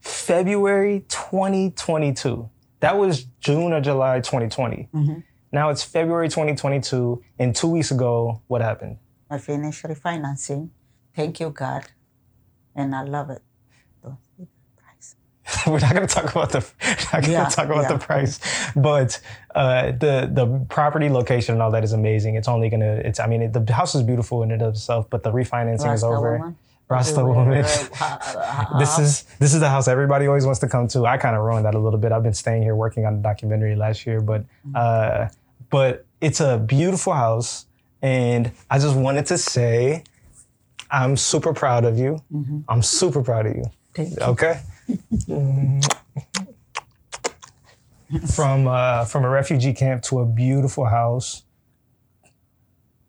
February 2022. That was June or July 2020. Mm-hmm. Now it's February 2022. And two weeks ago, what happened? I finished refinancing. Thank you, God, and I love it. Don't see the price. we're not going to talk about the not going to Yeah, talk about yeah. the price, but uh, the the property location and all that is amazing. It's only going to it's I mean it, the house is beautiful in and of itself, but the refinancing is over. woman. Rasta woman. this is this is the house everybody always wants to come to. I kind of ruined that a little bit. I've been staying here working on a documentary last year, but uh, but it's a beautiful house. And I just wanted to say, I'm super proud of you. I'm super proud of you. You. Okay from uh, from a refugee camp to a beautiful house.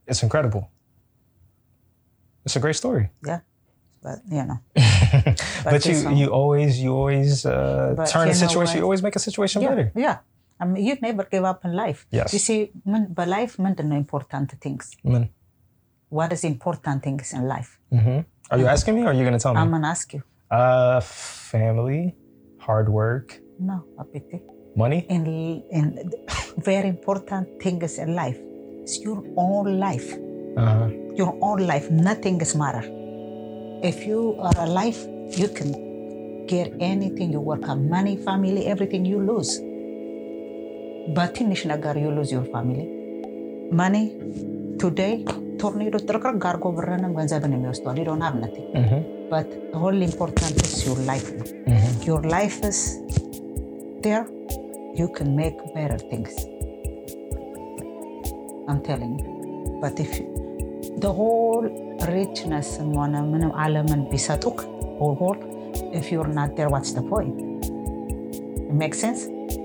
It's incredible. It's a great story. Yeah. But, you know. But, you this one- you always you always uh, But turn a you know situation. what? You always make a situation Yeah. better. Yeah. I mean, you never give up in life. Yes. You see, من- በላይፍ ምንድን ነው important things? Amen. What is important things in life? hmm Are you asking me or are you gonna tell me? I'm gonna ask you. uh, family, hard work, No, Apiti. money. In, in very important things in life is your own life. Uh, Your own life. Nothing is matter. If you are alive, you can get anything you work on. Money, family, everything you lose. በትንሽ ነገር you lose your family. Money, today, ቶርኔዶ ጥርቅርቅ አድርጎ ብርንም ገንዘብን የሚወስደዋል. You don't have nothing. mhm, But the whole important is your life. ነው። mhm. Your life is there. You can make better things. I'm telling you. But if you, the whole richness ሆነ ምንም ዓለምን ቢሰጡክ whole world, if you're not there, what's the point? It makes sense?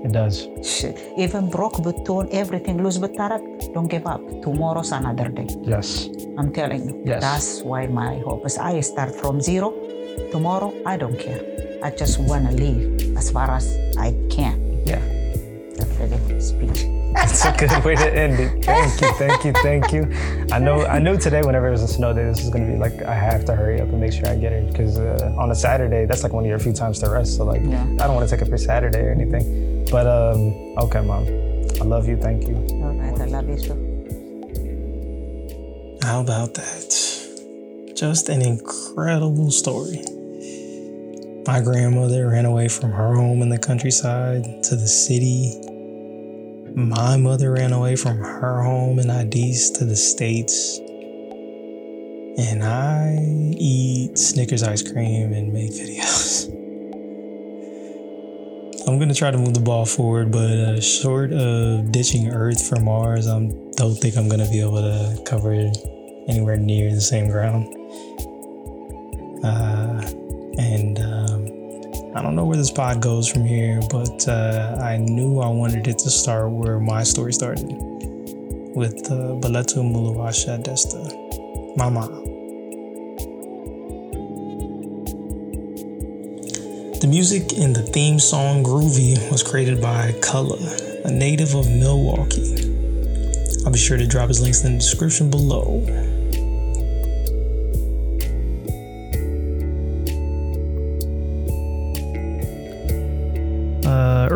It does. Shit. Even broke ብትሆን everything lose ብታረግ don't give up. Tomorrow's another day. Yes. I'm telling you. Yes. That's why my hope is I start from zero. Tomorrow, I don't care. I just want to live as far as I can. Yeah. That's a good speech. It's a good way to end it. Thank you, thank you, thank you. I know, I knew today whenever it was a snow day, this is gonna be like I have to hurry up and make sure I get it because uh, on a Saturday, that's like one of your few times to rest. So like, Yeah. I don't want to take up your Saturday or anything. But um, okay, mom, I love you. Thank you. All right, I love you too. How about that? Just an incredible story. My grandmother ran away from her home in the countryside to the city. My mother ran away from her home in Addis to the States. And I eat Snickers ice cream and make videos. I'm gonna try to move the ball forward, but uh, short of ditching Earth for Mars, I don't think I'm gonna be able to cover anywhere near the same ground. Uh, and um, I don't know where this pod goes from here, but uh, I knew I wanted it to start where my story started with uh, Baletu Mulawasha Desta, my mom. The music in the theme song Groovy was created by Cullah, a native of Milwaukee. I'll be sure to drop his links in the description below.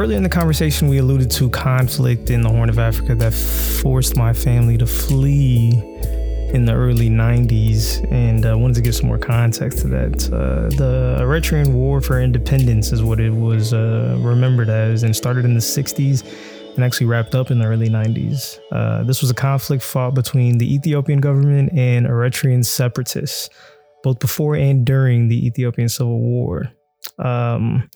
Earlier in the conversation, we alluded to conflict in the Horn of Africa that forced my family to flee in the early 90s, and uh, wanted to give some more context to that. Uh, the Eritrean War for Independence is what it was uh, remembered as, and started in the 60s and actually wrapped up in the early 90s. Uh, this was a conflict fought between the Ethiopian government and Eritrean separatists, both before and during the Ethiopian Civil War. Um,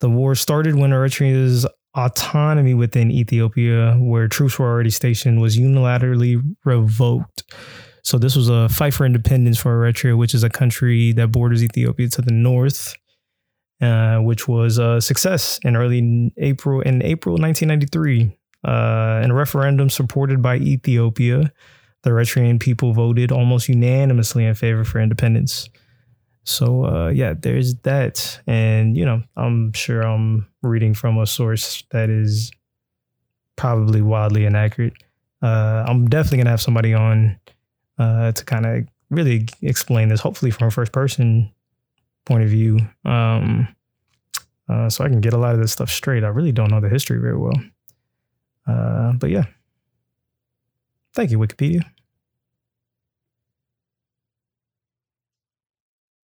the war started when Eritrea's autonomy within Ethiopia, where troops were already stationed, was unilaterally revoked. So this was a fight for independence for Eritrea, which is a country that borders Ethiopia to the north, uh, which was a success in early April in April 1993. Uh, in a referendum supported by Ethiopia, the Eritrean people voted almost unanimously in favor for independence. So uh, yeah, there's that, and you know, I'm sure I'm reading from a source that is probably wildly inaccurate. Uh, I'm definitely gonna have somebody on uh, to kind of really explain this, hopefully from a first person point of view, um, uh, so I can get a lot of this stuff straight. I really don't know the history very well, uh, but yeah. Thank you, Wikipedia.